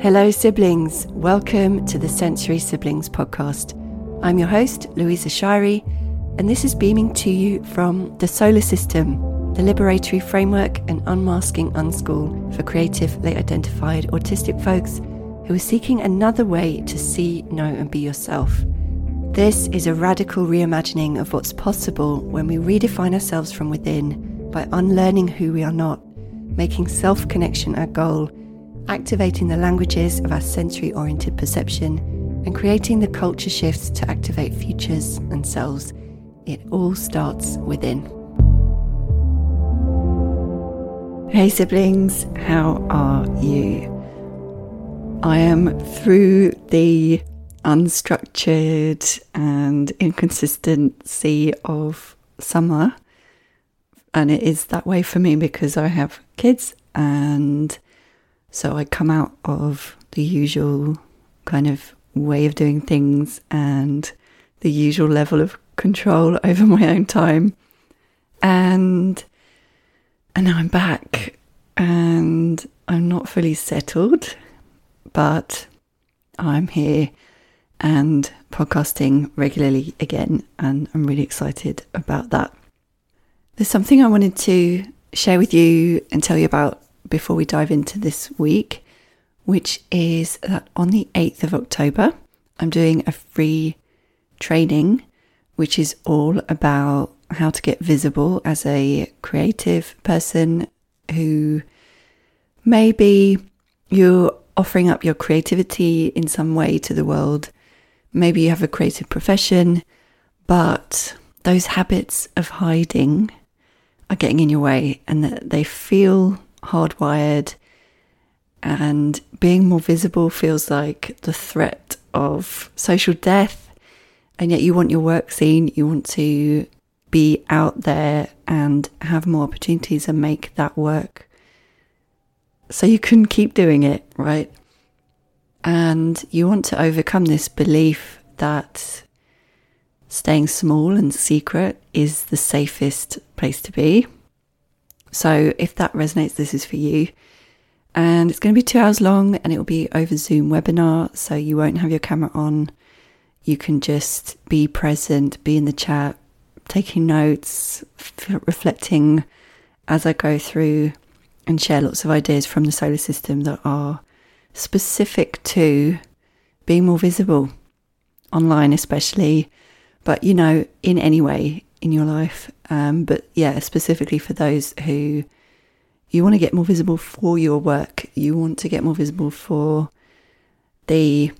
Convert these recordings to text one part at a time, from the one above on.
Hello, siblings. Welcome to the Sensory Siblings podcast. I'm your host, Louisa Shaeri, and this is beaming to you from the SOLA System, the liberatory framework and unmasking unschool for creatively identified autistic folks who are seeking another way to see, know, and be yourself. This is a radical reimagining of what's possible when we redefine ourselves from within by unlearning who we are not, making self connection our goal activating the languages of our sensory oriented perception, and creating the culture shifts to activate futures and selves. It all starts within. Hey, siblings, how are you? I am through the unstructured and inconsistent sea of summer. And it is that way for me because I have kids and so I come out of the usual kind of way of doing things and the usual level of control over my own time. And and now I'm back and I'm not fully settled, but I'm here and podcasting regularly again and I'm really excited about that. There's something I wanted to share with you and tell you about before we dive into this week, which is that on the 8th of October, I'm doing a free training, which is all about how to get visible as a creative person who maybe you're offering up your creativity in some way to the world. Maybe you have a creative profession, but those habits of hiding are getting in your way and that they feel hardwired, and being more visible feels like the threat of social death. And yet, you want your work seen, you want to be out there and have more opportunities and make that work. So you can keep doing it, right? And you want to overcome this belief that staying small and secret is the safest place to be. So if that resonates, this is for you. And it's going to be two hours long and it will be over Zoom webinar. So you won't have your camera on. You can just be present, be in the chat, taking notes, f- reflecting as I go through and share lots of ideas from the SOLA System that are specific to being more visible online, especially, but you know, in any way in your life. Um, but yeah, specifically for those who you want to get more visible for your work, you want to get more visible for the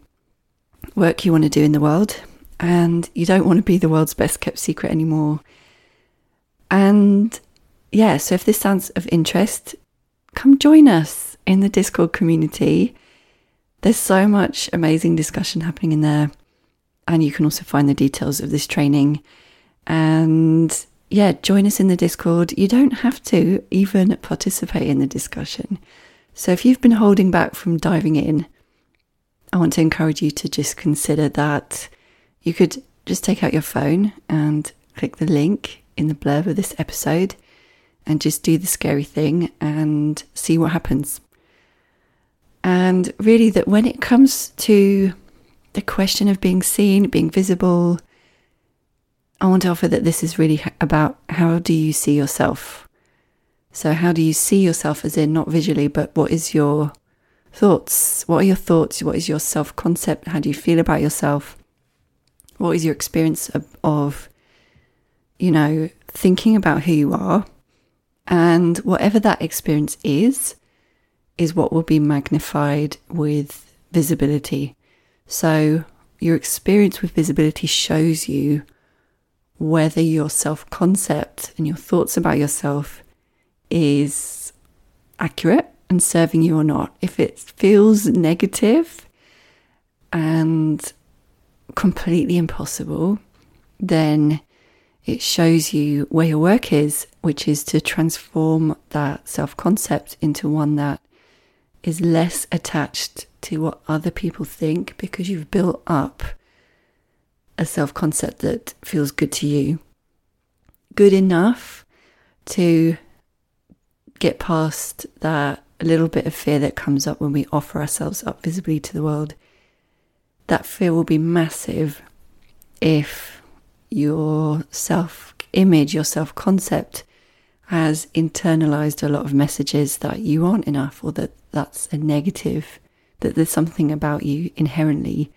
work you want to do in the world, and you don't want to be the world's best kept secret anymore. And yeah, so if this sounds of interest, come join us in the Discord community. There's so much amazing discussion happening in there. And you can also find the details of this training and yeah, join us in the Discord. You don't have to even participate in the discussion. So if you've been holding back from diving in, I want to encourage you to just consider that you could just take out your phone and click the link in the blurb of this episode and just do the scary thing and see what happens. And really, that when it comes to the question of being seen, being visible, I want to offer that this is really about how do you see yourself? So, how do you see yourself, as in not visually, but what is your thoughts? What are your thoughts? What is your self concept? How do you feel about yourself? What is your experience of, of, you know, thinking about who you are? And whatever that experience is, is what will be magnified with visibility. So, your experience with visibility shows you whether your self concept and your thoughts about yourself is accurate and serving you or not. If it feels negative and completely impossible, then it shows you where your work is, which is to transform that self concept into one that is less attached to what other people think because you've built up a self concept that feels good to you. Good enough to get past that little bit of fear that comes up when we offer ourselves up visibly to the world. That fear will be massive if your self image, your self concept has internalized a lot of messages that you aren't enough or that that's a negative, that there's something about you inherently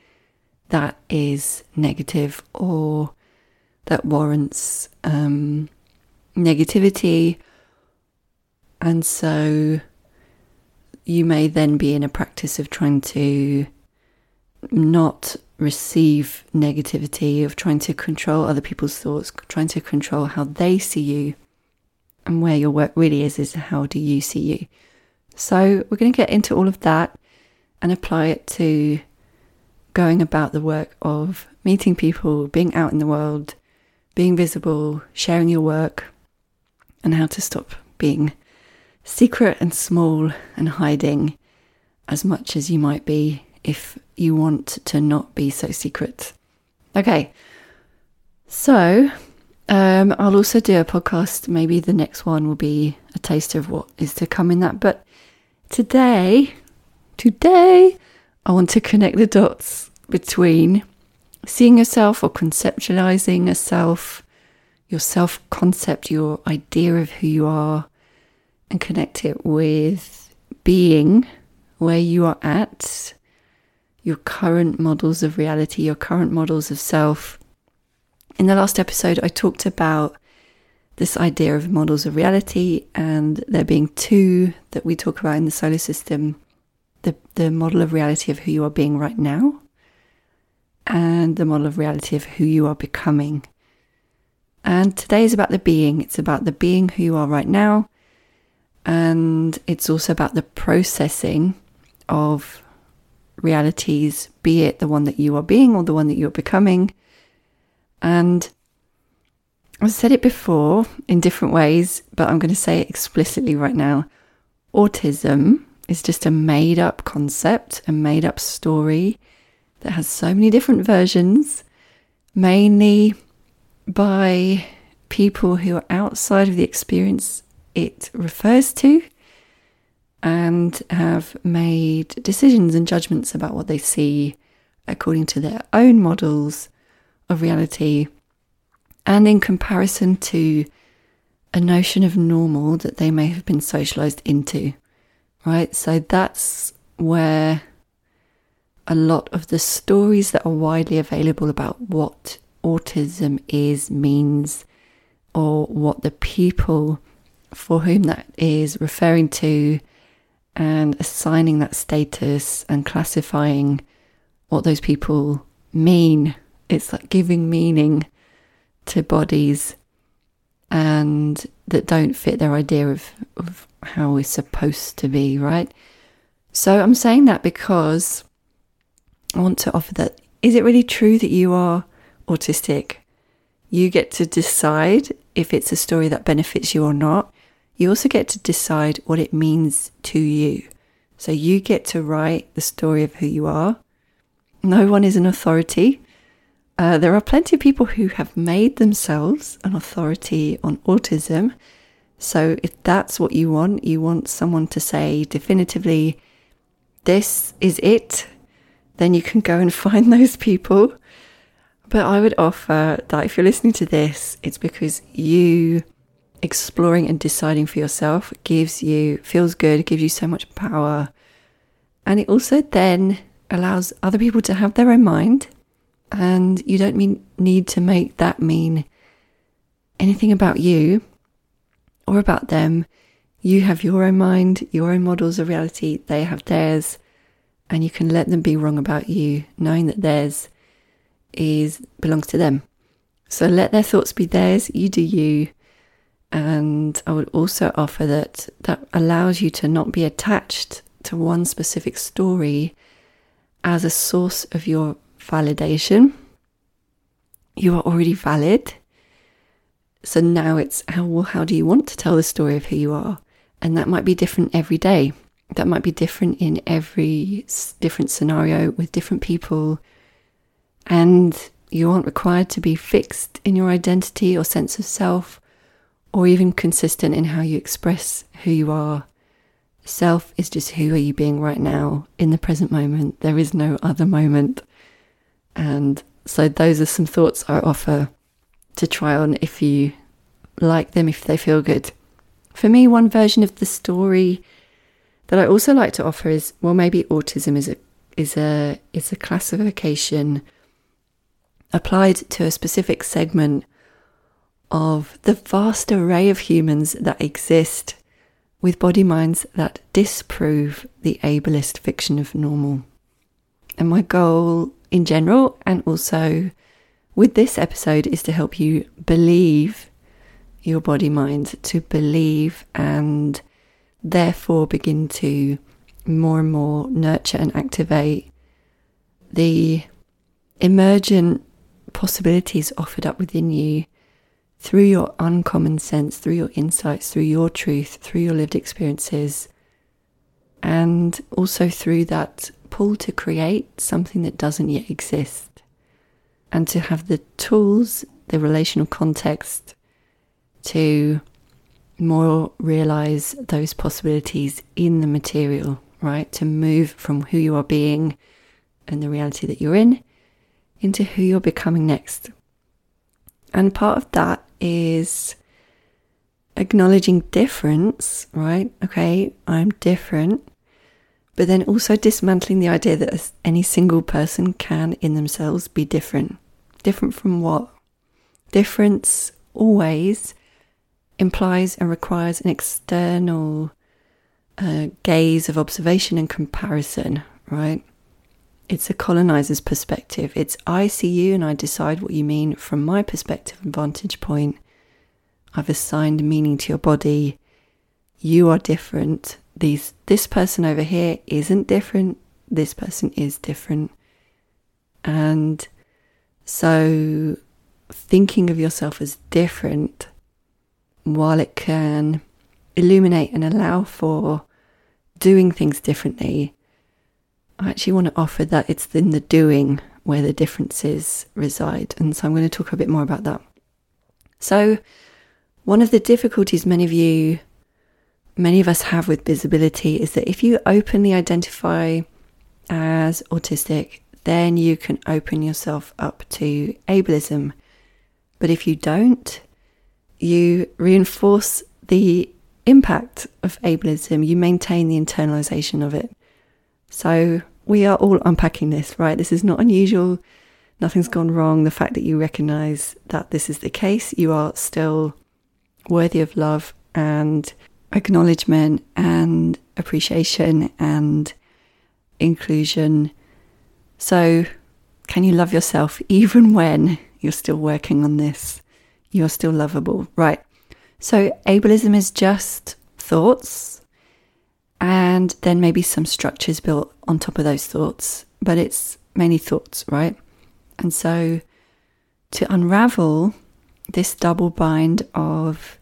that is negative or that warrants um, negativity. And so you may then be in a practice of trying to not receive negativity, of trying to control other people's thoughts, trying to control how they see you. And where your work really is, is how do you see you? So we're going to get into all of that and apply it to going about the work of meeting people, being out in the world, being visible, sharing your work, and how to stop being secret and small and hiding as much as you might be if you want to not be so secret. Okay, so um, I'll also do a podcast. Maybe the next one will be a taste of what is to come in that. But today, today, I want to connect the dots between seeing yourself or conceptualizing a self, your self concept, your idea of who you are, and connect it with being where you are at, your current models of reality, your current models of self. In the last episode, I talked about this idea of models of reality, and there being two that we talk about in the SOLA System the, the model of reality of who you are being right now, and the model of reality of who you are becoming. And today is about the being. It's about the being who you are right now. And it's also about the processing of realities, be it the one that you are being or the one that you're becoming. And I've said it before in different ways, but I'm going to say it explicitly right now. Autism is just a made up concept, a made up story that has so many different versions, mainly by people who are outside of the experience it refers to and have made decisions and judgments about what they see according to their own models of reality and in comparison to a notion of normal that they may have been socialized into, right? So that's where a lot of the stories that are widely available about what autism is, means, or what the people for whom that is referring to, and assigning that status and classifying what those people mean. It's like giving meaning to bodies and that don't fit their idea of, of how we're supposed to be, right? So I'm saying that because I want to offer that. Is it really true that you are autistic? You get to decide if it's a story that benefits you or not. You also get to decide what it means to you. So you get to write the story of who you are. No one is an authority. Uh, there are plenty of people who have made themselves an authority on autism. So if that's what you want, you want someone to say definitively, this is it then you can go and find those people. But I would offer that if you're listening to this, it's because you exploring and deciding for yourself gives you, feels good, gives you so much power. And it also then allows other people to have their own mind. And you don't mean, need to make that mean anything about you or about them. You have your own mind, your own models of reality, they have theirs and you can let them be wrong about you, knowing that theirs is belongs to them. So let their thoughts be theirs, you do you. And I would also offer that that allows you to not be attached to one specific story as a source of your validation. You are already valid. So now it's how well, how do you want to tell the story of who you are? And that might be different every day that might be different in every different scenario with different people. And you aren't required to be fixed in your identity or sense of self, or even consistent in how you express who you are. Self is just who are you being right now in the present moment. There is no other moment. And so those are some thoughts I offer to try on if you like them, if they feel good. For me, one version of the story that I also like to offer is well, maybe autism is a is a is a classification applied to a specific segment of the vast array of humans that exist with body minds that disprove the ableist fiction of normal. And my goal in general, and also with this episode, is to help you believe your body mind, to believe and therefore begin to more and more nurture and activate the emergent possibilities offered up within you through your uncommon sense, through your insights, through your truth, through your lived experiences, and also through that pull to create something that doesn't yet exist, and to have the tools, the relational context to more realize those possibilities in the material, right? To move from who you are being and the reality that you're in into who you're becoming next. And part of that is acknowledging difference, right? Okay, I'm different. But then also dismantling the idea that any single person can, in themselves, be different. Different from what? Difference always implies and requires an external uh, gaze of observation and comparison, right? It's a colonizer's perspective. It's I see you and I decide what you mean from my perspective and vantage point. I've assigned meaning to your body. You are different. These this person over here isn't different. This person is different. And so thinking of yourself as different while it can illuminate and allow for doing things differently I actually want to offer that it's in the doing where the differences reside. And so I'm going to talk a bit more about that. So, one of the difficulties many of you, many of us have with visibility is that if you openly identify as autistic, then you can open yourself up to ableism. But if you don't, you reinforce the impact of ableism, you maintain the internalization of it. So, we are all unpacking this, right? This is not unusual. Nothing's gone wrong. The fact that you recognize that this is the case, you are still worthy of love and acknowledgement and appreciation and inclusion. So, can you love yourself even when you're still working on this? You're still lovable, right? So, ableism is just thoughts and then maybe some structures built on top of those thoughts, but it's mainly thoughts, right? And so to unravel this double bind of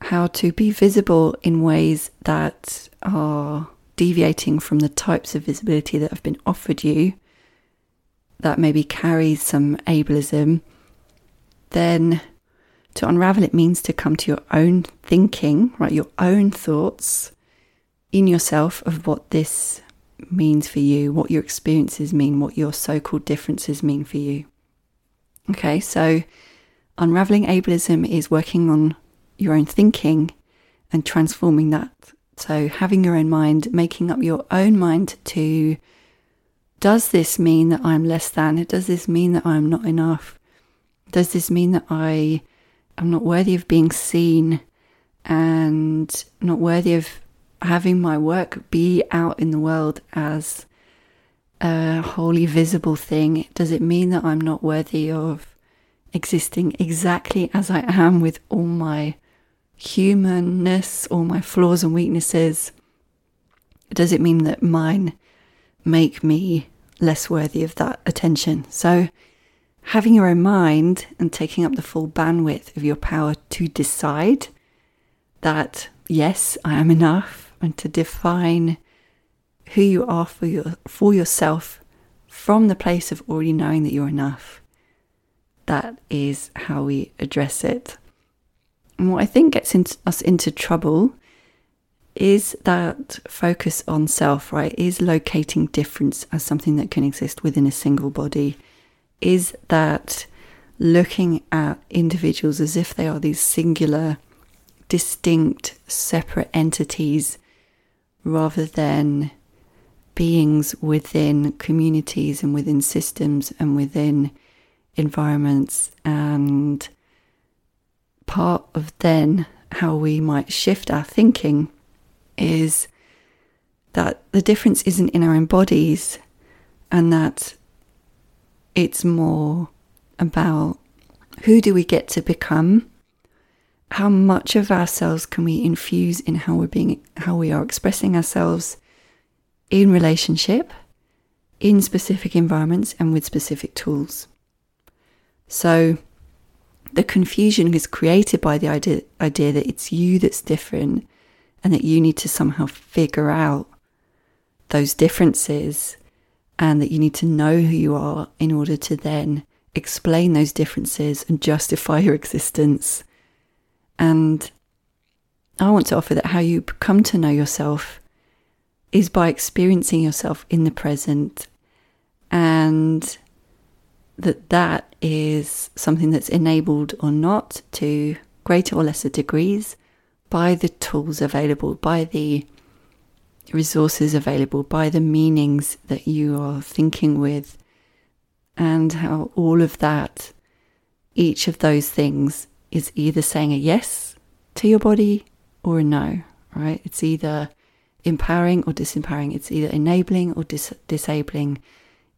how to be visible in ways that are deviating from the types of visibility that have been offered you, that maybe carries some ableism, then to unravel it means to come to your own thinking, right? Your own thoughts in yourself of what this means for you, what your experiences mean, what your so called differences mean for you. Okay, so unraveling ableism is working on your own thinking and transforming that. So, having your own mind, making up your own mind to does this mean that I'm less than? Does this mean that I'm not enough? Does this mean that I am not worthy of being seen and not worthy of having my work be out in the world as a wholly visible thing, does it mean that I'm not worthy of existing exactly as I am with all my humanness, all my flaws and weaknesses? Does it mean that mine make me less worthy of that attention? So, having your own mind and taking up the full bandwidth of your power to decide that, yes, I am enough and to define who you are for your for yourself from the place of already knowing that you're enough. That is how we address it. And what I think gets into, us into trouble is that focus on self, right? Is locating difference as something that can exist within a single body? Is that looking at individuals as if they are these singular, distinct, separate entities rather than beings within communities and within systems and within environments and part of then how we might shift our thinking is that the difference isn't in our own bodies and that it's more about who do we get to become? How much of ourselves can we infuse in how we're being how we are expressing ourselves in relationship in specific environments and with specific tools? So the confusion is created by the idea, idea that it's you that's different and that you need to somehow figure out those differences and that you need to know who you are in order to then explain those differences and justify your existence. And I want to offer that how you come to know yourself is by experiencing yourself in the present and that that is something that's enabled or not to greater or lesser degrees by the tools available, by the resources available, by the meanings that you are thinking with, and how all of that, each of those things, is either saying a yes to your body or a no, right? It's either empowering or disempowering, it's either enabling or dis- disabling,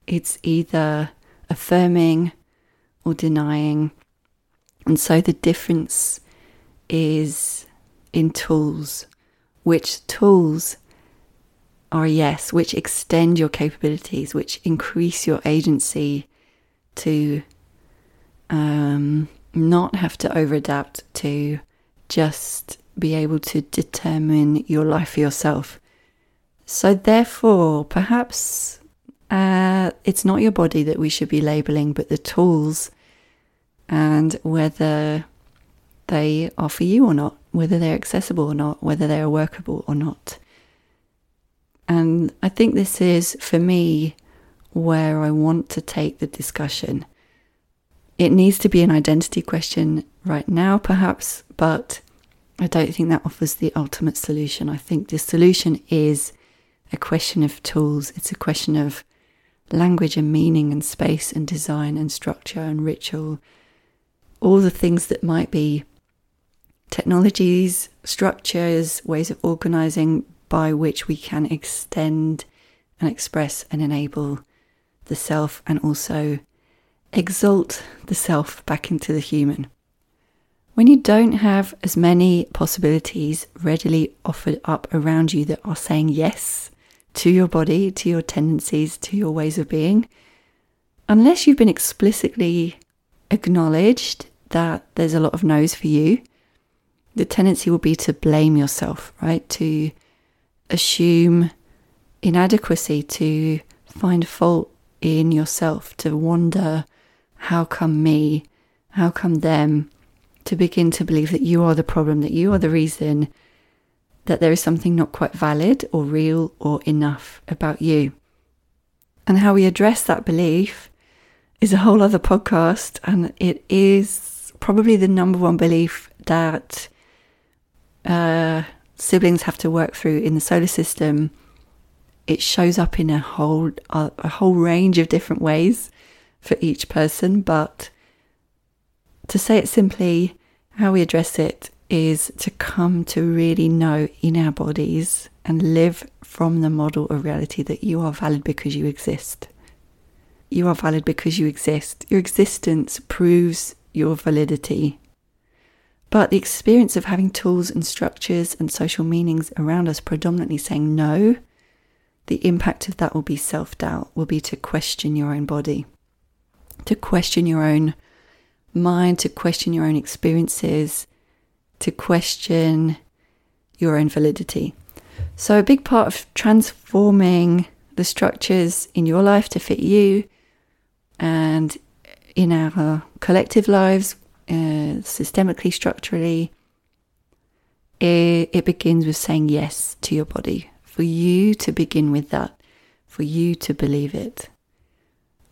it's either affirming or denying. And so the difference is in tools. Which tools are yes, which extend your capabilities, which increase your agency to um, not have to over adapt, to just be able to determine your life for yourself. So, therefore, perhaps uh, it's not your body that we should be labeling, but the tools and whether they are for you or not, whether they're accessible or not, whether they are workable or not. And I think this is, for me, where I want to take the discussion. It needs to be an identity question right now, perhaps, but I don't think that offers the ultimate solution. I think the solution is a question of tools, it's a question of language and meaning and space and design and structure and ritual, all the things that might be technologies, structures, ways of organizing by which we can extend and express and enable the self and also exalt the self back into the human. When you don't have as many possibilities readily offered up around you that are saying yes to your body, to your tendencies, to your ways of being, unless you've been explicitly acknowledged that there's a lot of no's for you, the tendency will be to blame yourself, right? To assume inadequacy, to find fault in yourself, to wonder, how come me? How come them? To begin to believe that you are the problem, that you are the reason that there is something not quite valid or real or enough about you. And how we address that belief is a whole other podcast, and it is probably the number one belief that uh, siblings have to work through in the SOLA System. It shows up in a whole a, a whole range of different ways for each person, but to say it simply, how we address it is to come to really know in our bodies and live from the model of reality that you are valid because you exist. You are valid because you exist. Your existence proves your validity. But the experience of having tools and structures and social meanings around us predominantly saying no, the impact of that will be self doubt, will be to question your own body, to question your own mind, to question your own experiences, to question your own validity. So, a big part of transforming the structures in your life to fit you and in our collective lives, uh, systemically, structurally, it, it begins with saying yes to your body, for you to begin with that, for you to believe it.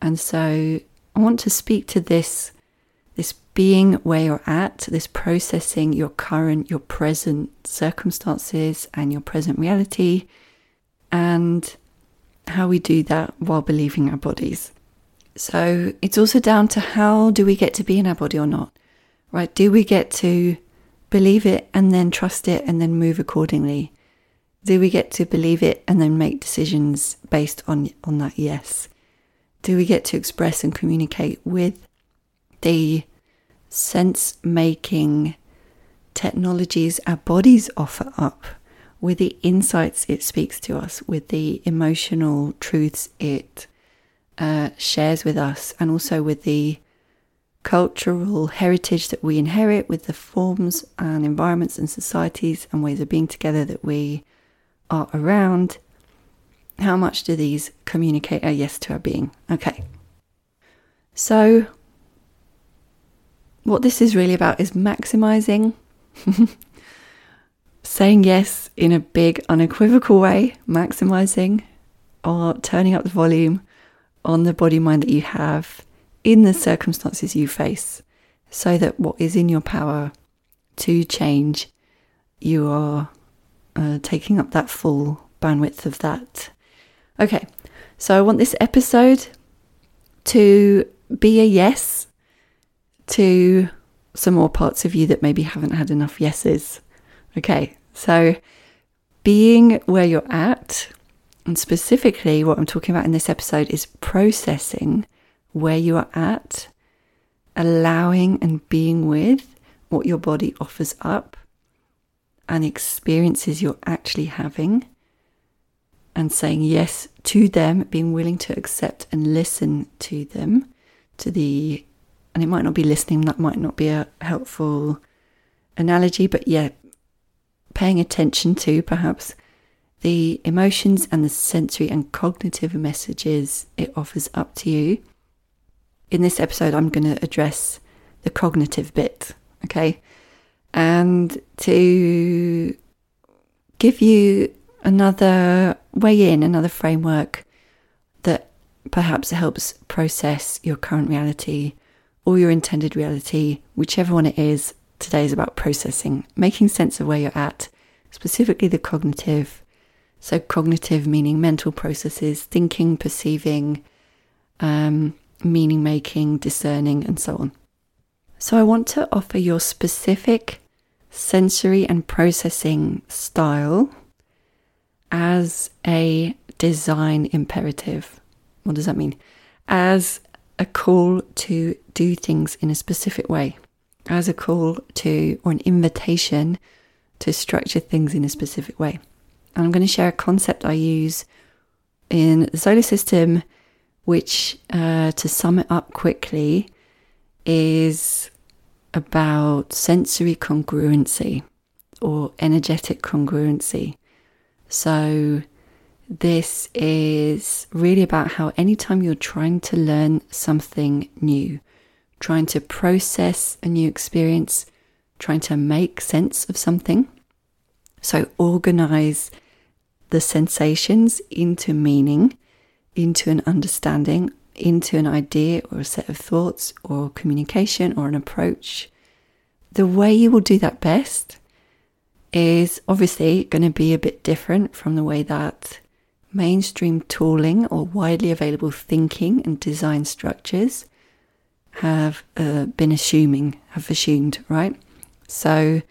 And so I want to speak to this this being where you're at, this processing your current, your present circumstances and your present reality, and how we do that while believing our bodies. So it's also down to how do we get to be in our body or not, right? Do we get to believe it and then trust it and then move accordingly? Do we get to believe it and then make decisions based on, on that yes? Do we get to express and communicate with the sense making technologies our bodies offer up, with the insights it speaks to us, with the emotional truths it uh, shares with us, and also with the cultural heritage that we inherit, with the forms and environments and societies and ways of being together that we are around. How much do these communicate a yes to our being? Okay. So, what this is really about is maximizing, saying yes in a big, unequivocal way, maximizing or turning up the volume on the body mind that you have in the circumstances you face so that what is in your power to change, you are uh, taking up that full bandwidth of that. Okay, so I want this episode to be a yes to some more parts of you that maybe haven't had enough yeses. Okay, so being where you're at, and specifically what I'm talking about in this episode is processing where you are at, allowing and being with what your body offers up and experiences you're actually having, and saying yes to them, being willing to accept and listen to them, to the and it might not be listening, that might not be a helpful analogy, but yeah, paying attention to perhaps the emotions and the sensory and cognitive messages it offers up to you. In this episode, I'm going to address the cognitive bit, okay? And to give you another way in, another framework that perhaps helps process your current reality or your intended reality, whichever one it is, today is about processing, making sense of where you're at, specifically the cognitive. So, cognitive meaning mental processes, thinking, perceiving, um, meaning making, discerning, and so on. So, I want to offer your specific sensory and processing style as a design imperative. What does that mean? As a call to do things in a specific way, as a call to, or an invitation to structure things in a specific way. And I'm going to share a concept I use in the SOLA System, which, uh, to sum it up quickly, is about sensory congruency or energetic congruency. So, this is really about how anytime you're trying to learn something new, trying to process a new experience, trying to make sense of something, so organize the sensations into meaning, into an understanding, into an idea or a set of thoughts or communication or an approach. The way you will do that best is obviously going to be a bit different from the way that mainstream tooling or widely available thinking and design structures have uh, been assuming, have assumed, right? So,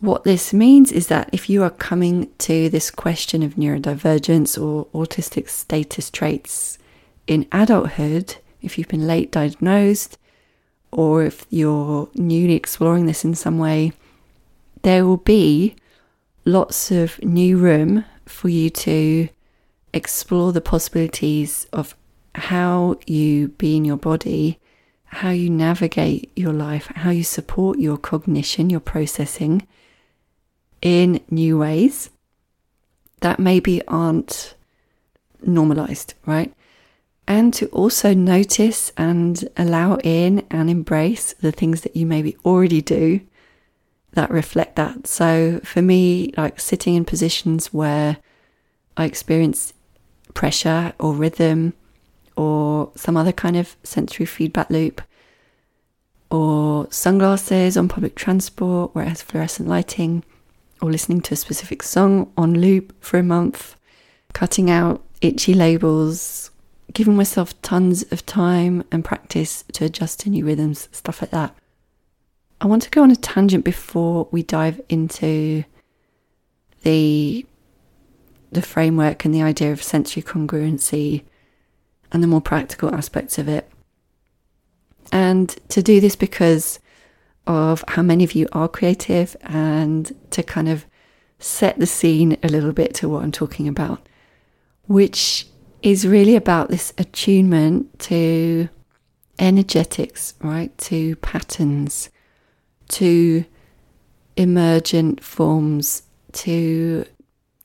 what this means is that if you are coming to this question of neurodivergence or autistic status traits in adulthood, if you've been late diagnosed, or if you're newly exploring this in some way, there will be lots of new room for you to explore the possibilities of how you be in your body, how you navigate your life, how you support your cognition, your processing in new ways that maybe aren't normalized, right? And to also notice and allow in and embrace the things that you maybe already do that reflect that. So for me, like sitting in positions where I experience pressure or rhythm or some other kind of sensory feedback loop, or sunglasses on public transport where it has fluorescent lighting, or listening to a specific song on loop for a month, cutting out itchy labels, giving myself tons of time and practice to adjust to new rhythms, stuff like that. I want to go on a tangent before we dive into the the framework and the idea of sensory congruency and the more practical aspects of it. And to do this because of how many of you are creative and to kind of set the scene a little bit to what I'm talking about, which is really about this attunement to energetics, right? To patterns, to emergent forms, to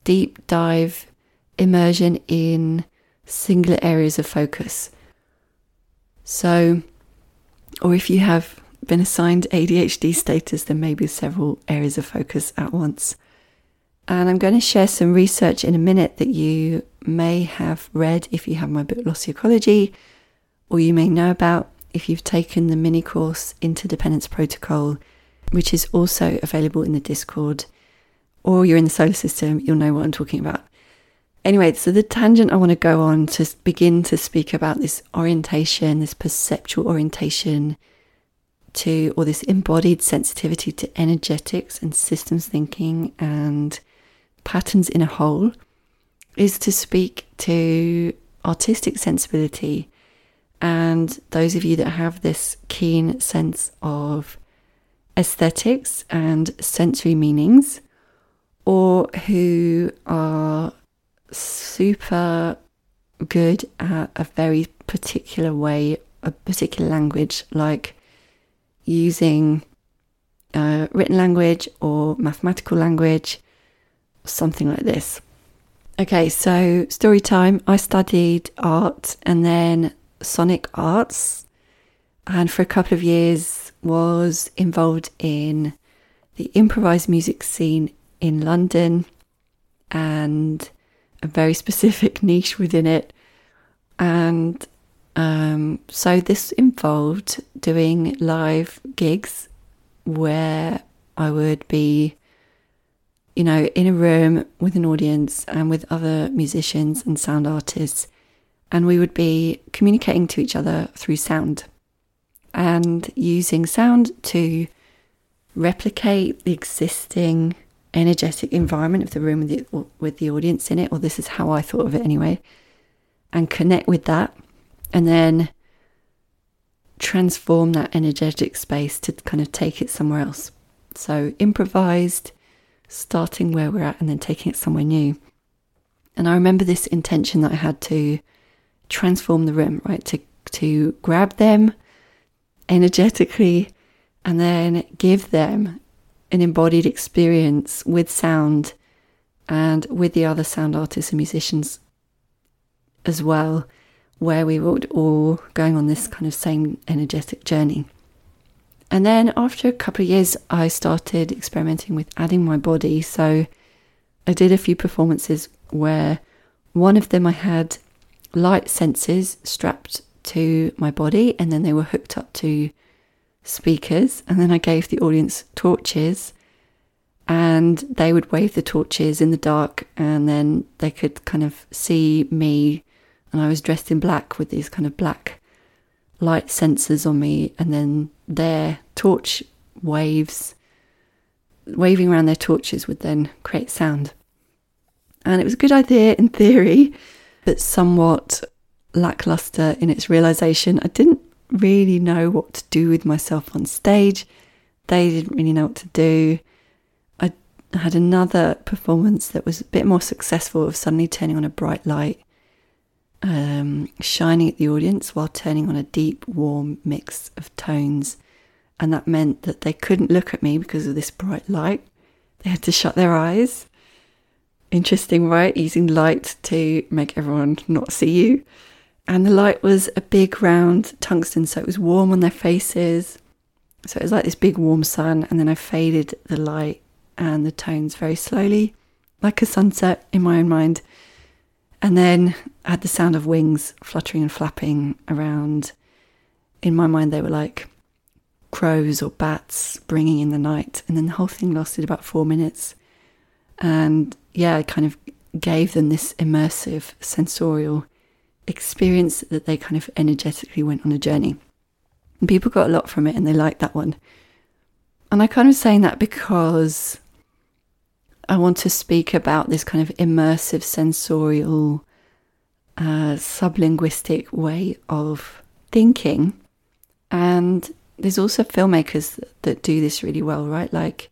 deep dive immersion in singular areas of focus. So, or if you have been assigned ADHD status, then maybe several areas of focus at once. And I'm going to share some research in a minute that you may have read if you have my book Lost Ecology, or you may know about if you've taken the mini course Interdependence Protocol, which is also available in the Discord, or you're in the SOLA System, you'll know what I'm talking about. Anyway, so the tangent I want to go on to begin to speak about this orientation, this perceptual orientation to, or this embodied sensitivity to energetics and systems thinking and patterns in a whole is to speak to artistic sensibility and those of you that have this keen sense of aesthetics and sensory meanings, or who are super good at a very particular way, a particular language, like using uh, written language or mathematical language something like this. Okay, so story time. I studied art and then sonic arts, and for a couple of years was involved in the improvised music scene in London and a very specific niche within it. And um, so this involved doing live gigs where I would be you know, in a room with an audience and with other musicians and sound artists, and we would be communicating to each other through sound and using sound to replicate the existing energetic environment of the room with the, with the audience in it, or this is how I thought of it anyway, and connect with that, and then transform that energetic space to kind of take it somewhere else. So, improvised starting where we're at and then taking it somewhere new. And I remember this intention that I had to transform the room, right? To to grab them energetically and then give them an embodied experience with sound and with the other sound artists and musicians as well, where we were all going on this kind of same energetic journey. And then after a couple of years, I started experimenting with adding my body. So I did a few performances where one of them I had light sensors strapped to my body and then they were hooked up to speakers. And then I gave the audience torches and they would wave the torches in the dark and then they could kind of see me. And I was dressed in black with these kind of black light sensors on me, and then their torch waves, waving around their torches, would then create sound. And it was a good idea in theory, but somewhat lackluster in its realization. I didn't really know what to do with myself on stage. They didn't really know what to do. I had another performance that was a bit more successful of suddenly turning on a bright light um, shining at the audience while turning on a deep, warm mix of tones. And that meant that they couldn't look at me because of this bright light. They had to shut their eyes. Interesting, right? Using light to make everyone not see you. And the light was a big round tungsten, so it was warm on their faces. So it was like this big warm sun, and then I faded the light and the tones very slowly, like a sunset in my own mind. And then I had the sound of wings fluttering and flapping around. In my mind, they were like crows or bats bringing in the night. And then the whole thing lasted about four minutes. And yeah, I kind of gave them this immersive sensorial experience that they kind of energetically went on a journey. And people got a lot from it and they liked that one. And I kind of saying that because I want to speak about this kind of immersive sensorial uh, sublinguistic way of thinking. And there's also filmmakers that do this really well, right? Like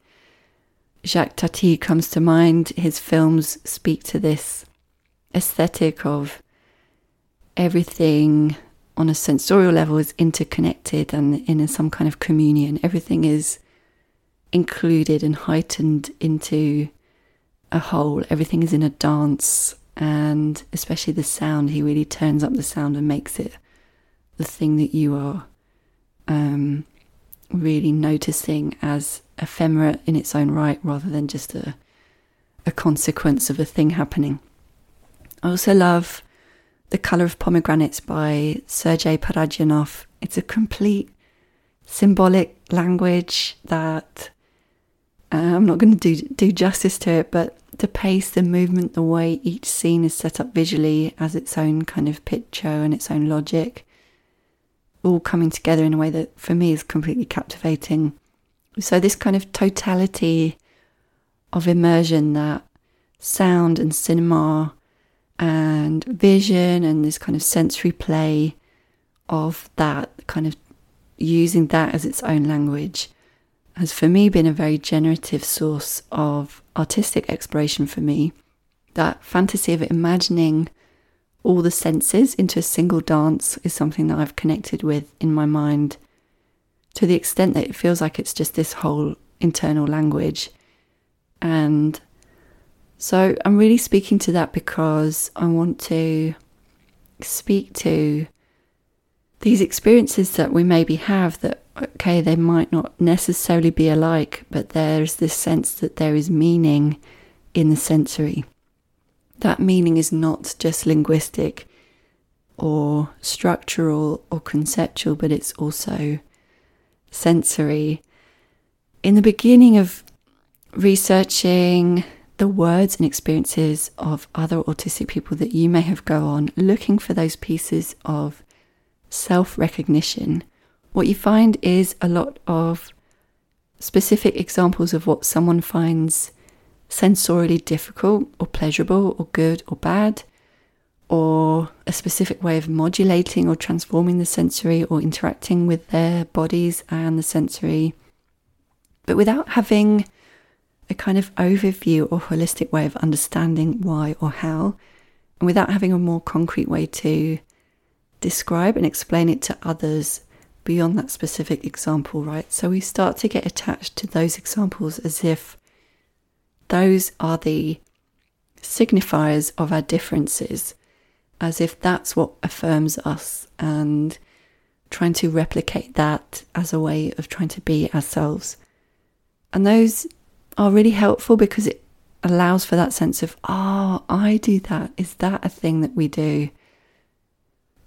Jacques Tati comes to mind. His films speak to this aesthetic of everything on a sensorial level is interconnected and in some kind of communion. Everything is included and heightened into a whole. Everything is in a dance, and especially the sound, he really turns up the sound and makes it the thing that you are um, really noticing as ephemera in its own right rather than just a, a consequence of a thing happening. I also love The Colour of Pomegranates by Sergei Parajanov. It's a complete symbolic language that uh, I'm not going to do, do justice to it, but the pace, the movement, the way each scene is set up visually as its own kind of picture and its own logic, all coming together in a way that for me is completely captivating. So, this kind of totality of immersion that sound and cinema and vision and this kind of sensory play of that kind of using that as its own language has for me been a very generative source of artistic exploration for me. That fantasy of imagining all the senses into a single dance is something that I've connected with in my mind to the extent that it feels like it's just this whole internal language. And so I'm really speaking to that because I want to speak to these experiences that we maybe have that, okay, they might not necessarily be alike, but there's this sense that there is meaning in the sensory. That meaning is not just linguistic or structural or conceptual, but it's also sensory. In the beginning of researching the words and experiences of other autistic people that you may have go on, looking for those pieces of self recognition, what you find is a lot of specific examples of what someone finds sensorially difficult or pleasurable or good or bad, or a specific way of modulating or transforming the sensory or interacting with their bodies and the sensory, but without having a kind of overview or holistic way of understanding why or how, and without having a more concrete way to describe and explain it to others beyond that specific example, right? So we start to get attached to those examples as if those are the signifiers of our differences, as if that's what affirms us, and trying to replicate that as a way of trying to be ourselves. And those are really helpful because it allows for that sense of, oh, I do that. Is that a thing that we do?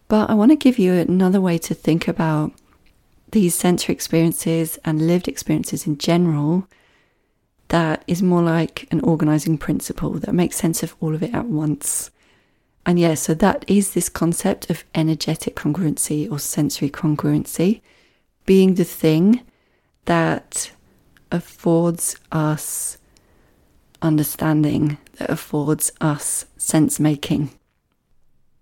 But I want to give you another way to think about these sensory experiences and lived experiences in general that is more like an organizing principle that makes sense of all of it at once. And yeah, so that is this concept of energetic congruency or sensory congruency being the thing that affords us understanding, that affords us sense making.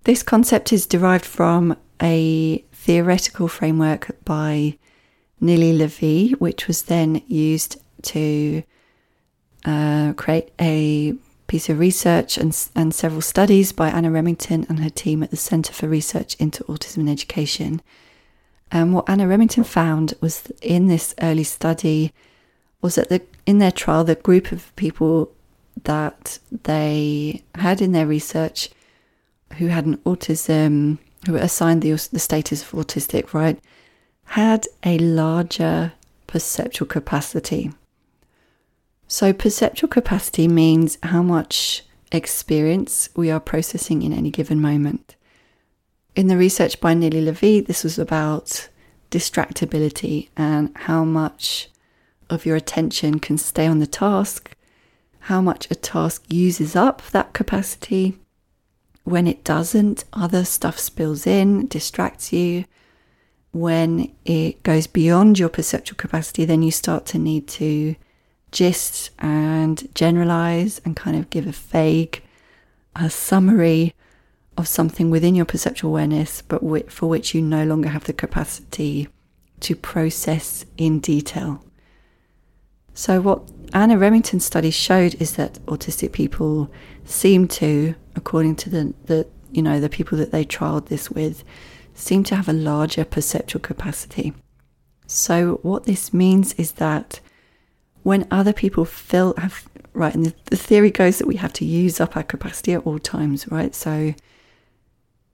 This concept is derived from a theoretical framework by Nilli Lavie, which was then used to uh, create a piece of research and, and several studies by Anna Remington and her team at the Centre for Research into Autism and Education. And what Anna Remington found was in this early study was that the, in their trial, the group of people that they had in their research who had an autism, who were assigned the, the status of autistic, right, had a larger perceptual capacity. So, perceptual capacity means how much experience we are processing in any given moment. In the research by Nilli Lavie, this was about distractibility and how much of your attention can stay on the task, how much a task uses up that capacity. When it doesn't, other stuff spills in, distracts you. When it goes beyond your perceptual capacity, then you start to need to gist and generalize and kind of give a vague a summary of something within your perceptual awareness, but for which you no longer have the capacity to process in detail. So, what Anna Remington's study showed is that autistic people seem to, according to the, the you know the people that they trialed this with, seem to have a larger perceptual capacity. So, what this means is that when other people feel have right, and the, the theory goes that we have to use up our capacity at all times, right? So,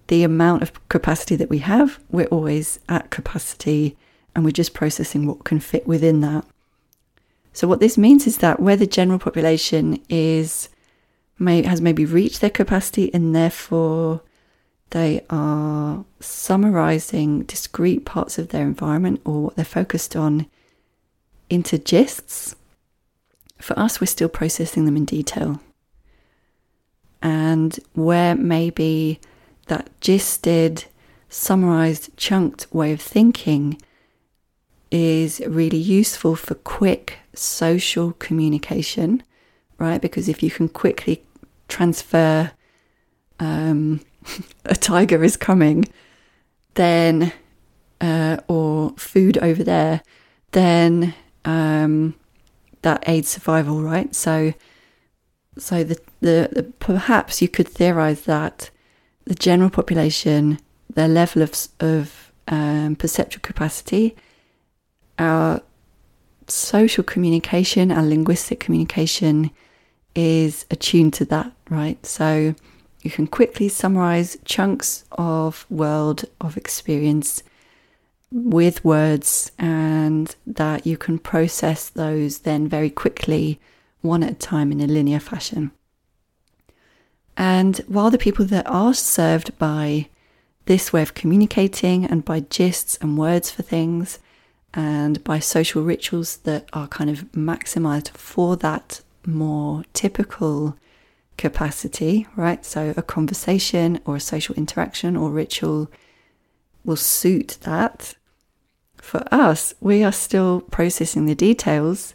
the amount of capacity that we have, we're always at capacity, and we're just processing what can fit within that. So, what this means is that where the general population is may, has maybe reached their capacity and therefore they are summarizing discrete parts of their environment or what they're focused on into gists. For us, we're still processing them in detail. And where maybe that gisted, summarized, chunked way of thinking is really useful for quick social communication, right? Because if you can quickly transfer um, a tiger is coming, then uh, or food over there, then um, that aids survival, right? So, so the, the, the perhaps you could theorize that the general population, their level of of um, perceptual capacity, our social communication, our linguistic communication is attuned to that, right? So you can quickly summarize chunks of world of experience with words and that you can process those then very quickly, one at a time in a linear fashion. And while the people that are served by this way of communicating and by gists and words for things and by social rituals that are kind of maximized for that more typical capacity, right? So a conversation or a social interaction or ritual will suit that. For us, we are still processing the details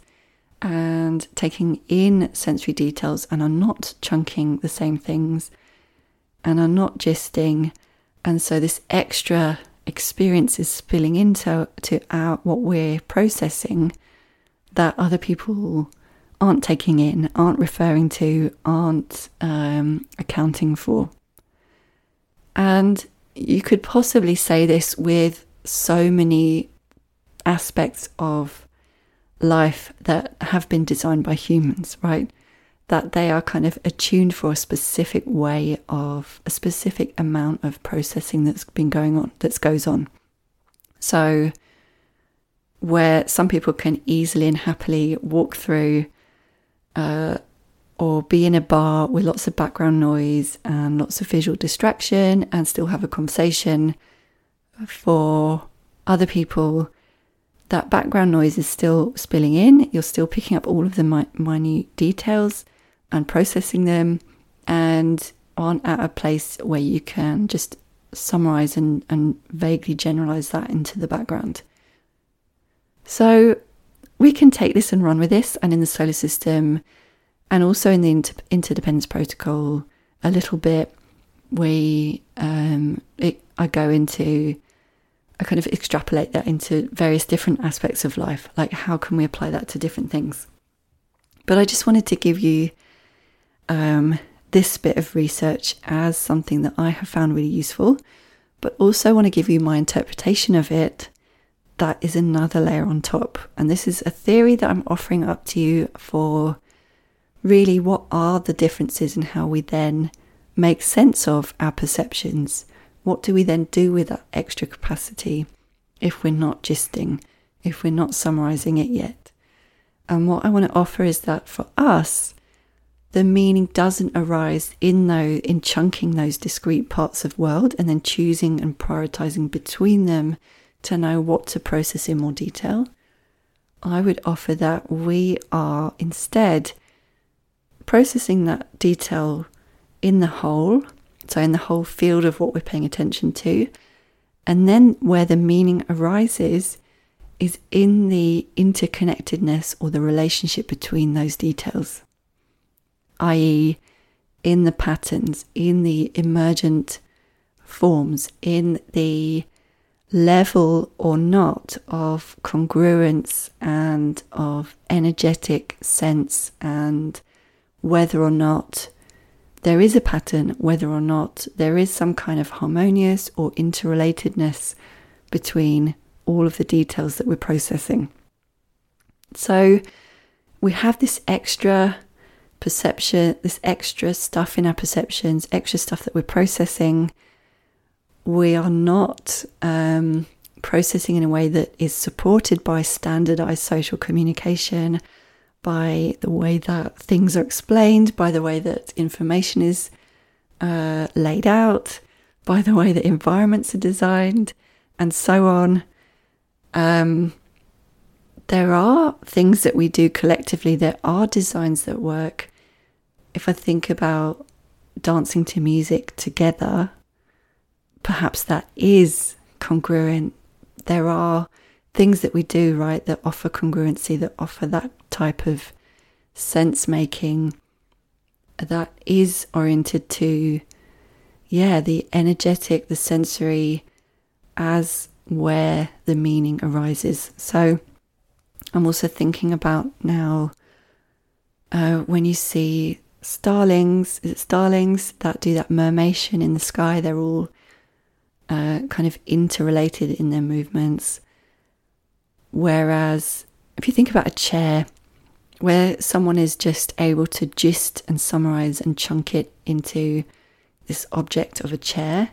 and taking in sensory details and are not chunking the same things and are not gisting. And so this extra experience is spilling into to our what we're processing that other people aren't taking in, aren't referring to, aren't um, accounting for. And you could possibly say this with so many aspects of life that have been designed by humans, right? That they are kind of attuned for a specific way of a specific amount of processing that's been going on, that goes on. So, where some people can easily and happily walk through uh, or be in a bar with lots of background noise and lots of visual distraction and still have a conversation for other people that background noise is still spilling in you're still picking up all of the mi- minute details and processing them and aren't at a place where you can just summarize and, and vaguely generalize that into the background so we can take this and run with this. And in the SOLA System, and also in the inter- interdependence protocol, a little bit, we um, it, I go into I kind of extrapolate that into various different aspects of life. Like, how can we apply that to different things? But I just wanted to give you um, this bit of research as something that I have found really useful, but also want to give you my interpretation of it that is another layer on top. And this is a theory that I'm offering up to you for really what are the differences in how we then make sense of our perceptions. What do we then do with that extra capacity if we're not gisting, if we're not summarizing it yet. And what I want to offer is that for us, the meaning doesn't arise in those in chunking those discrete parts of world and then choosing and prioritizing between them to know what to process in more detail. I would offer that we are instead processing that detail in the whole, so in the whole field of what we're paying attention to, and then where the meaning arises is in the interconnectedness or the relationship between those details i.e., in the patterns, in the emergent forms, in the level or not of congruence and of energetic sense, and whether or not there is a pattern, whether or not there is some kind of harmonious or interrelatedness between all of the details that we're processing. So we have this extra perception, this extra stuff in our perceptions, extra stuff that we're processing, we are not um, processing in a way that is supported by standardized social communication, by the way that things are explained, by the way that information is uh, laid out, by the way that environments are designed, and so on. Um, there are things that we do collectively, there are designs that work. If I think about dancing to music together, perhaps that is congruent. There are things that we do, right, that offer congruency, that offer that type of sense making that is oriented to, yeah, the energetic, the sensory, as where the meaning arises. So I'm also thinking about now uh, when you see starlings, is it starlings that do that murmation in the sky? They're all uh, kind of interrelated in their movements. Whereas if you think about a chair, where someone is just able to gist and summarize and chunk it into this object of a chair,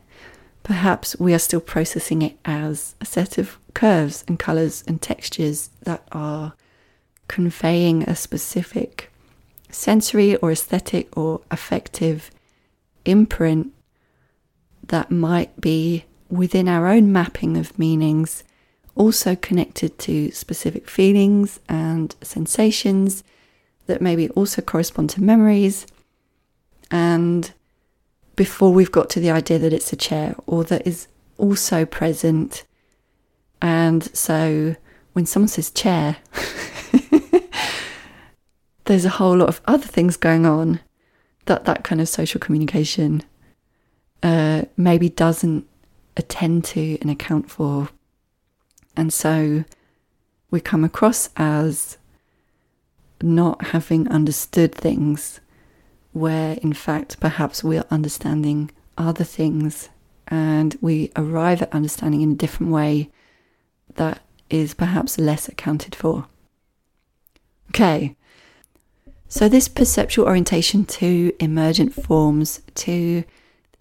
perhaps we are still processing it as a set of curves and colors and textures that are conveying a specific sensory or aesthetic or affective imprint that might be within our own mapping of meanings, also connected to specific feelings and sensations that maybe also correspond to memories. And before we've got to the idea that it's a chair or that is also present. And so when someone says chair, there's a whole lot of other things going on that that kind of social communication uh, maybe doesn't attend to and account for. And so we come across as not having understood things where, in fact, perhaps we are understanding other things and we arrive at understanding in a different way that is perhaps less accounted for. Okay, so this perceptual orientation to emergent forms, to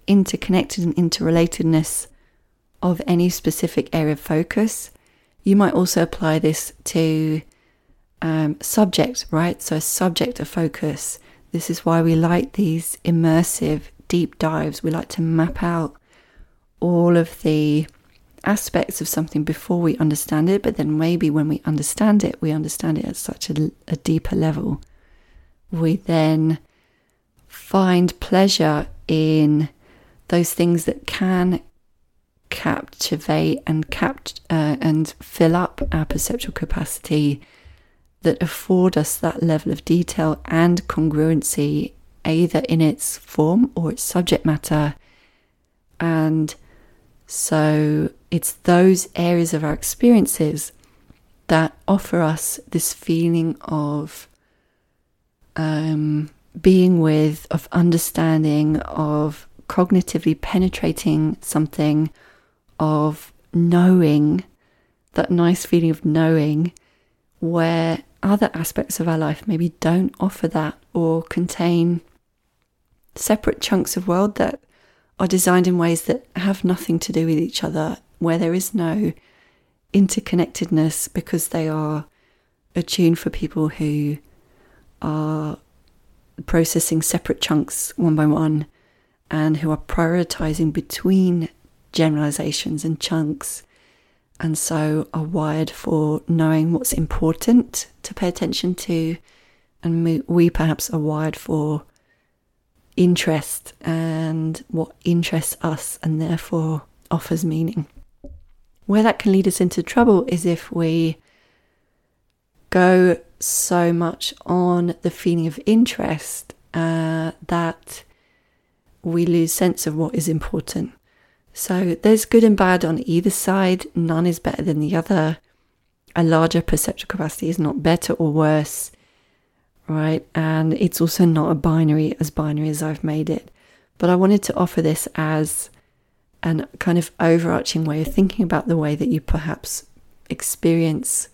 interconnected and interrelatedness of any specific area of focus, you might also apply this to um, subject, right? So a subject of focus this is why we like these immersive deep dives. We like to map out all of the aspects of something before we understand it, but then maybe when we understand it, we understand it at such a, a deeper level. We then find pleasure in those things that can captivate and capt uh, and fill up our perceptual capacity that afford us that level of detail and congruency, either in its form or its subject matter. And so it's those areas of our experiences that offer us this feeling of um, being with, of understanding, of cognitively penetrating something, of knowing, that nice feeling of knowing, where other aspects of our life maybe don't offer that or contain separate chunks of world that are designed in ways that have nothing to do with each other, where there is no interconnectedness because they are attuned for people who are processing separate chunks one by one and who are prioritizing between generalizations and chunks and so are wired for knowing what's important to pay attention to and we perhaps are wired for interest and what interests us and therefore offers meaning. Where that can lead us into trouble is if we go so much on the feeling of interest uh, that we lose sense of what is important. So there's good and bad on either side. None is better than the other. A larger perceptual capacity is not better or worse right? And it's also not a binary as binary as I've made it. But I wanted to offer this as an kind of overarching way of thinking about the way that you perhaps experience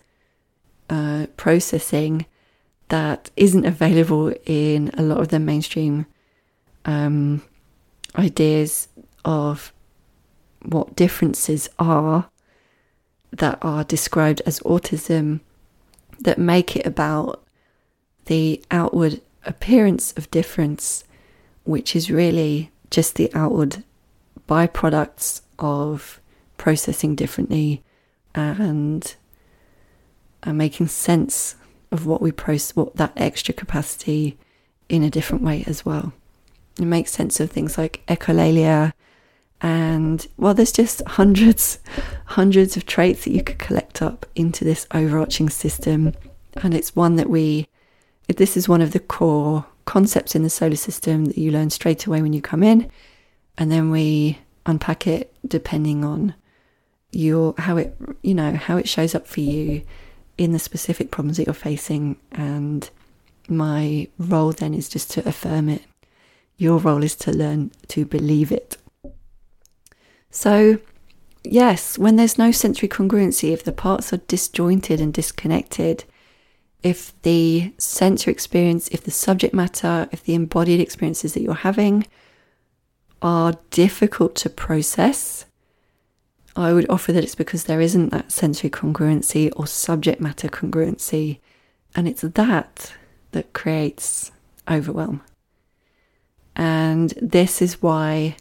uh, processing that isn't available in a lot of the mainstream um, ideas of what differences are that are described as autism that make it about the outward appearance of difference, which is really just the outward byproducts of processing differently and, making sense of what we process, what that extra capacity in a different way as well. It makes sense of things like echolalia, and well, there's just hundreds, hundreds of traits that you could collect up into this overarching system, and it's one that we this is one of the core concepts in the SOLA System that you learn straight away when you come in, and then we unpack it depending on your how it you know how it shows up for you in the specific problems that you're facing. And my role then is just to affirm it. Your role is to learn to believe it so yes when there's no sensory congruency if the parts are disjointed and disconnected if the sensory experience, if the subject matter, if the embodied experiences that you're having are difficult to process, I would offer that it's because there isn't that sensory congruency or subject matter congruency. And it's that that creates overwhelm. And this is why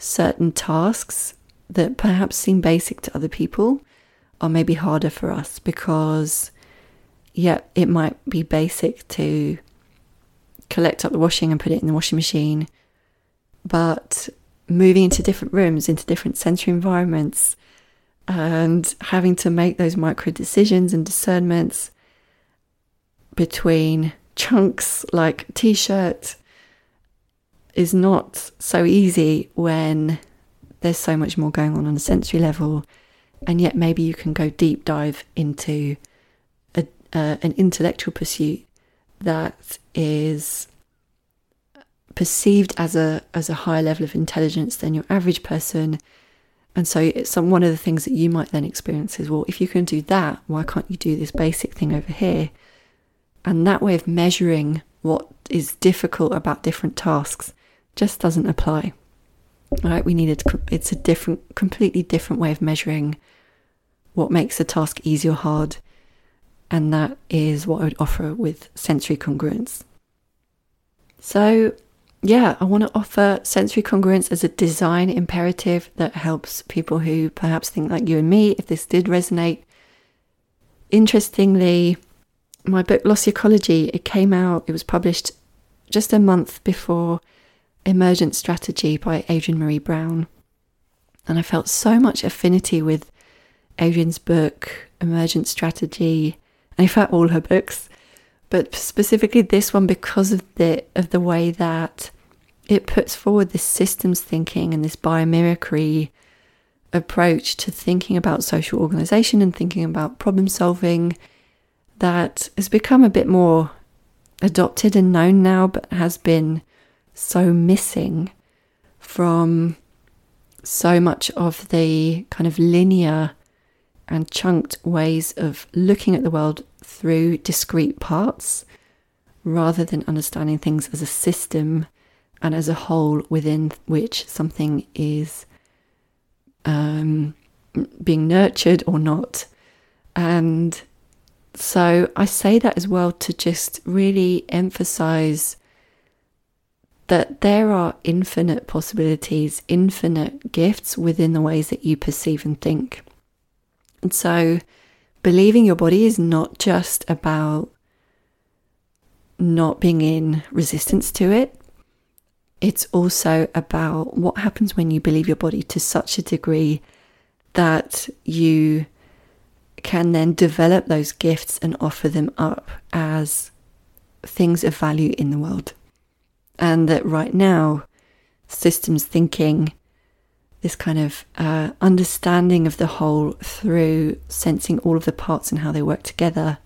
certain tasks that perhaps seem basic to other people are maybe harder for us because yeah, it might be basic to collect up the washing and put it in the washing machine, but moving into different rooms, into different sensory environments, and having to make those micro decisions and discernments between chunks like t shirt is not so easy when there's so much more going on on a sensory level. And yet, maybe you can go deep dive into uh, an intellectual pursuit that is perceived as a as a higher level of intelligence than your average person and so some one of the things that you might then experience is well if you can do that why can't you do this basic thing over here and that way of measuring what is difficult about different tasks just doesn't apply right we needed it's a different completely different way of measuring what makes a task easy or hard and that is what I would offer with sensory congruence. So, yeah, I want to offer sensory congruence as a design imperative that helps people who perhaps think like you and me, if this did resonate. Interestingly, my book Lost Ecology, it came out, it was published just a month before Emergent Strategy by Adrienne Maree Brown. And I felt so much affinity with Adrienne's book, Emergent Strategy, and in fact all her books, but specifically this one because of the of the way that it puts forward this systems thinking and this biomimicry approach to thinking about social organization and thinking about problem solving that has become a bit more adopted and known now, but has been so missing from so much of the kind of linear and chunked ways of looking at the world through discrete parts rather than understanding things as a system and as a whole within which something is um, being nurtured or not, And so I say that as well to just really emphasize that there are infinite possibilities, infinite gifts within the ways that you perceive and think. And so believing your body is not just about not being in resistance to it. It's also about what happens when you believe your body to such a degree that you can then develop those gifts and offer them up as things of value in the world. And that right now, systems thinking, this kind of uh, understanding of the whole through sensing all of the parts and how they work together,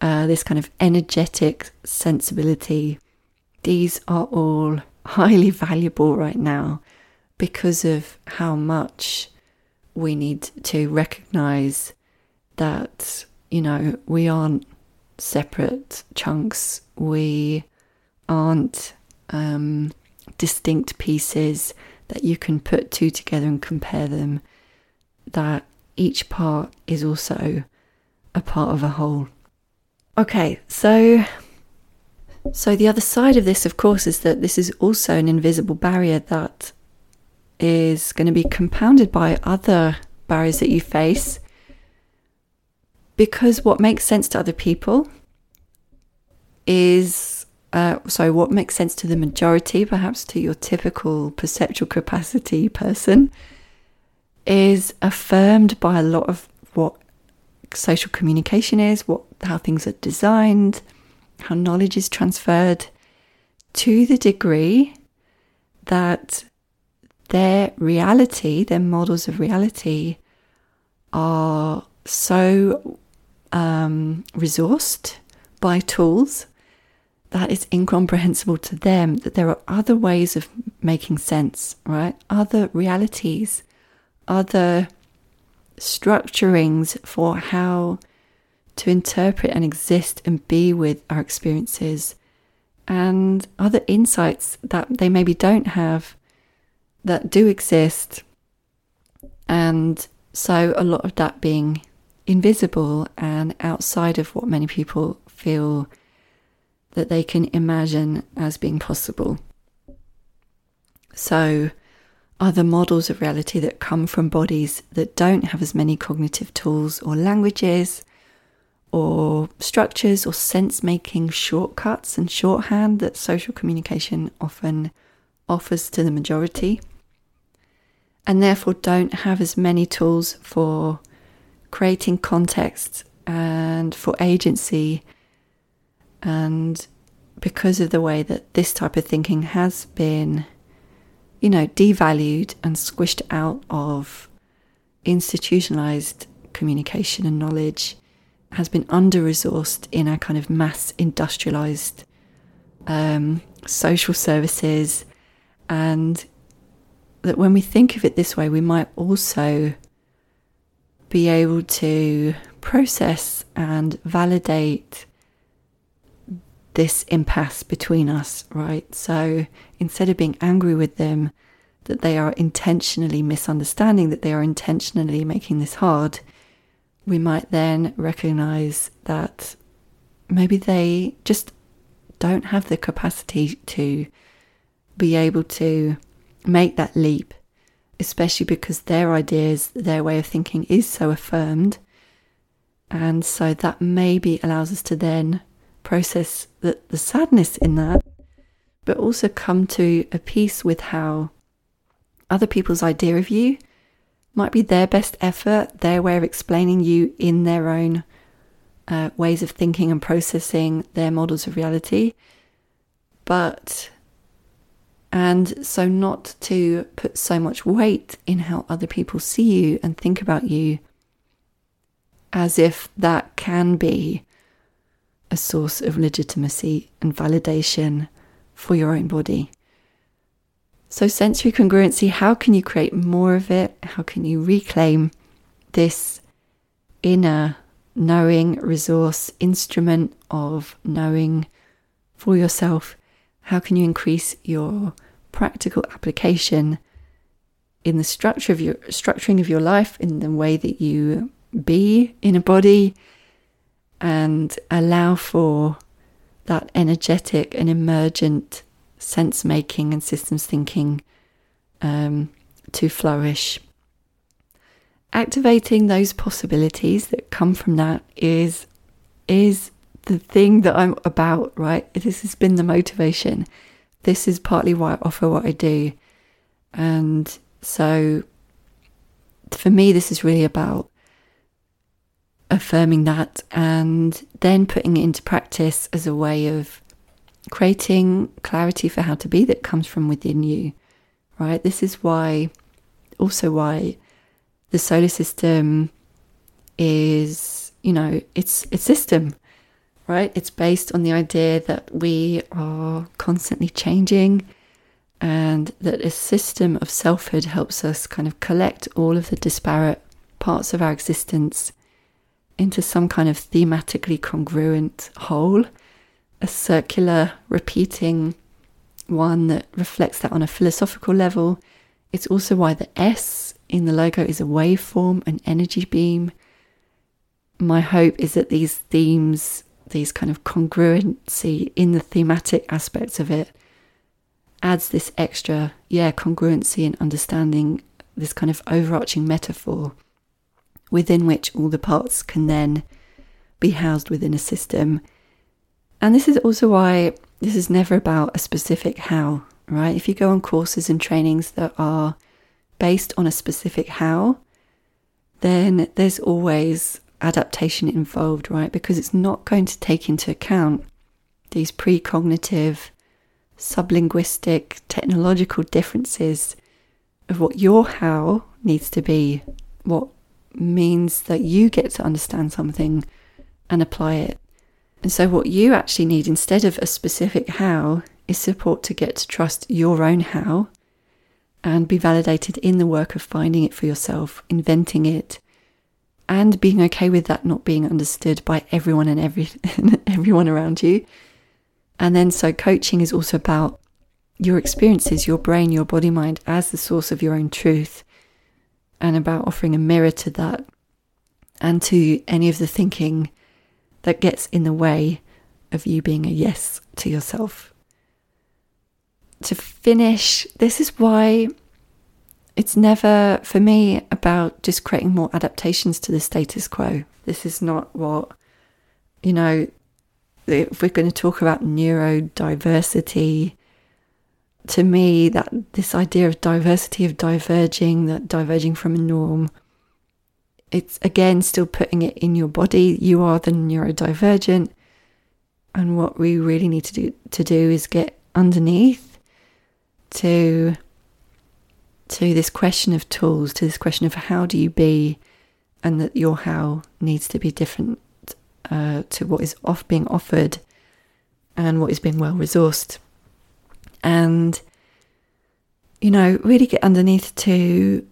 uh, this kind of energetic sensibility, these are all highly valuable right now because of how much we need to recognize that, you know, we aren't separate chunks. We aren't um, distinct pieces that you can put two together and compare them. That each part is also a part of a whole. Okay, so so the other side of this, of course, is that this is also an invisible barrier that is going to be compounded by other barriers that you face because what makes sense to other people is uh, so what makes sense to the majority perhaps to your typical perceptual capacity person is affirmed by a lot of what social communication is what how things are designed how knowledge is transferred to the degree that their reality, their models of reality, are so um, resourced by tools that it's incomprehensible to them that there are other ways of making sense, right? Other realities, other structurings for how to interpret and exist and be with our experiences, and other insights that they maybe don't have that do exist. And so a lot of that being invisible and outside of what many people feel that they can imagine as being possible. So, other models of reality that come from bodies that don't have as many cognitive tools or languages or structures or sense making shortcuts and shorthand that social communication often offers to the majority and therefore don't have as many tools for creating context and for agency. And because of the way that this type of thinking has been, you know, devalued and squished out of institutionalized communication and knowledge, has been under resourced in our kind of mass industrialized um, social services. And that when we think of it this way, we might also be able to process and validate this impasse between us, right? So instead of being angry with them that they are intentionally misunderstanding, that they are intentionally making this hard, we might then recognize that maybe they just don't have the capacity to be able to make that leap, especially because their ideas, their way of thinking is so affirmed. And so that maybe allows us to then process the, the sadness in that, but also come to a peace with how other people's idea of you might be their best effort, their way of explaining you in their own uh, ways of thinking and processing their models of reality. But and so, not to put so much weight in how other people see you and think about you, as if that can be a source of legitimacy and validation for your own body. So, sensory congruency how can you create more of it? How can you reclaim this inner knowing resource, instrument of knowing for yourself? How can you increase your practical application in the structure of your structuring of your life, in the way that you be in a body and allow for that energetic and emergent sense making and systems thinking um, to flourish. Activating those possibilities that come from that is is the thing that I'm about, right? This has been the motivation. This is partly why I offer what I do. And so for me, this is really about affirming that and then putting it into practice as a way of creating clarity for how to be that comes from within you, right? This is why, also why the SOLA System is, you know, it's a system, right? It's based on the idea that we are constantly changing and that a system of selfhood helps us kind of collect all of the disparate parts of our existence into some kind of thematically congruent whole, a circular, repeating one that reflects that on a philosophical level. It's also why the S in the logo is a waveform, an energy beam. My hope is that these themes, these kind of congruency in the thematic aspects of it, adds this extra, yeah, congruency and understanding, this kind of overarching metaphor within which all the parts can then be housed within a system. And this is also why this is never about a specific how, right? If you go on courses and trainings that are based on a specific how, then there's always adaptation involved, right? Because it's not going to take into account these precognitive sublinguistic, technological differences of what your how needs to be, what means that you get to understand something and apply it. And so, what you actually need instead of a specific how is support to get to trust your own how and be validated in the work of finding it for yourself, inventing it, and being okay with that not being understood by everyone and every, everyone around you and then, so coaching is also about your experiences, your brain, your body mind as the source of your own truth, and about offering a mirror to that and to any of the thinking that gets in the way of you being a yes to yourself. To finish, this is why it's never, for me, about just creating more adaptations to the status quo. This is not what, you know, if we're going to talk about neurodiversity, to me, that this idea of diversity, of diverging, that diverging from a norm, it's again still putting it in your body. You are the neurodivergent. And what we really need to do to do is get underneath to to this question of tools, to this question of how do you be, and that your how needs to be different uh, to what is off being offered and what is being well resourced. And, you know, really get underneath to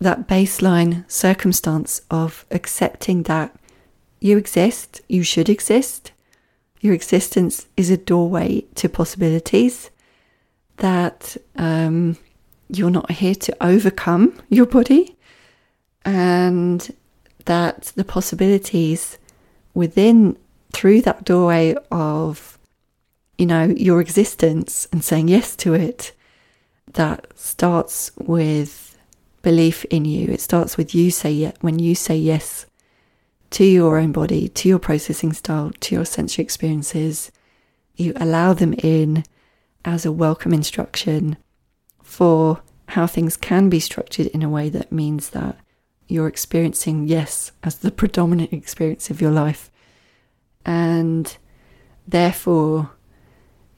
that baseline circumstance of accepting that you exist, you should exist, your existence is a doorway to possibilities, that um, you're not here to overcome your body, and that the possibilities within through that doorway of you know your existence and saying yes to it that starts with belief in you. It starts with you say yes when you say yes to your own body to your processing style to your sensory experiences you allow them in as a welcome instruction for how things can be structured in a way that means that you're experiencing yes as the predominant experience of your life. And therefore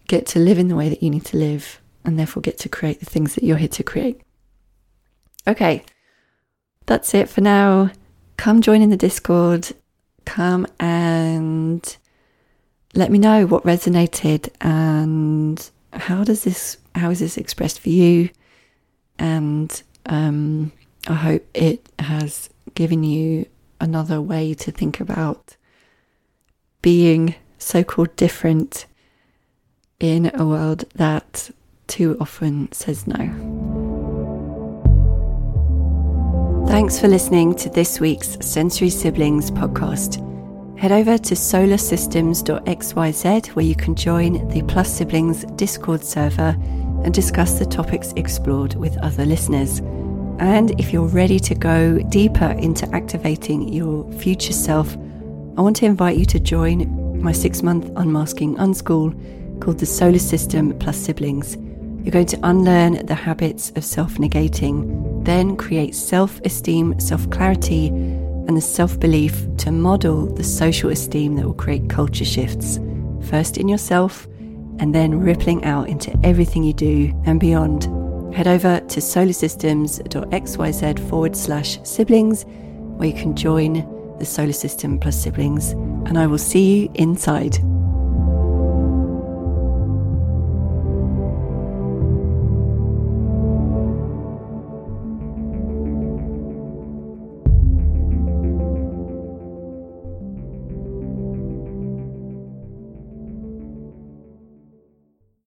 get to live in the way that you need to live and therefore get to create the things that you're here to create. Okay, that's it for now. Come join in the Discord. Come and let me know what resonated and how does this how is this expressed for you and um, I hope it has given you another way to think about being so called different in a world that too often says no. Thanks for listening to this week's Sensory Siblings podcast. Head over to solasystems.xyz where you can join the Plus Siblings Discord server and discuss the topics explored with other listeners. And if you're ready to go deeper into activating your future self, I want to invite you to join my six month unmasking unschool called the SOLA System Plus Siblings. You're going to unlearn the habits of self negating, then create self esteem, self clarity, and the self belief to model the social esteem that will create culture shifts, first in yourself and then rippling out into everything you do and beyond. Head over to solasystems.xyz forward slash siblings where you can join the SOLA System plus siblings, and I will see you inside.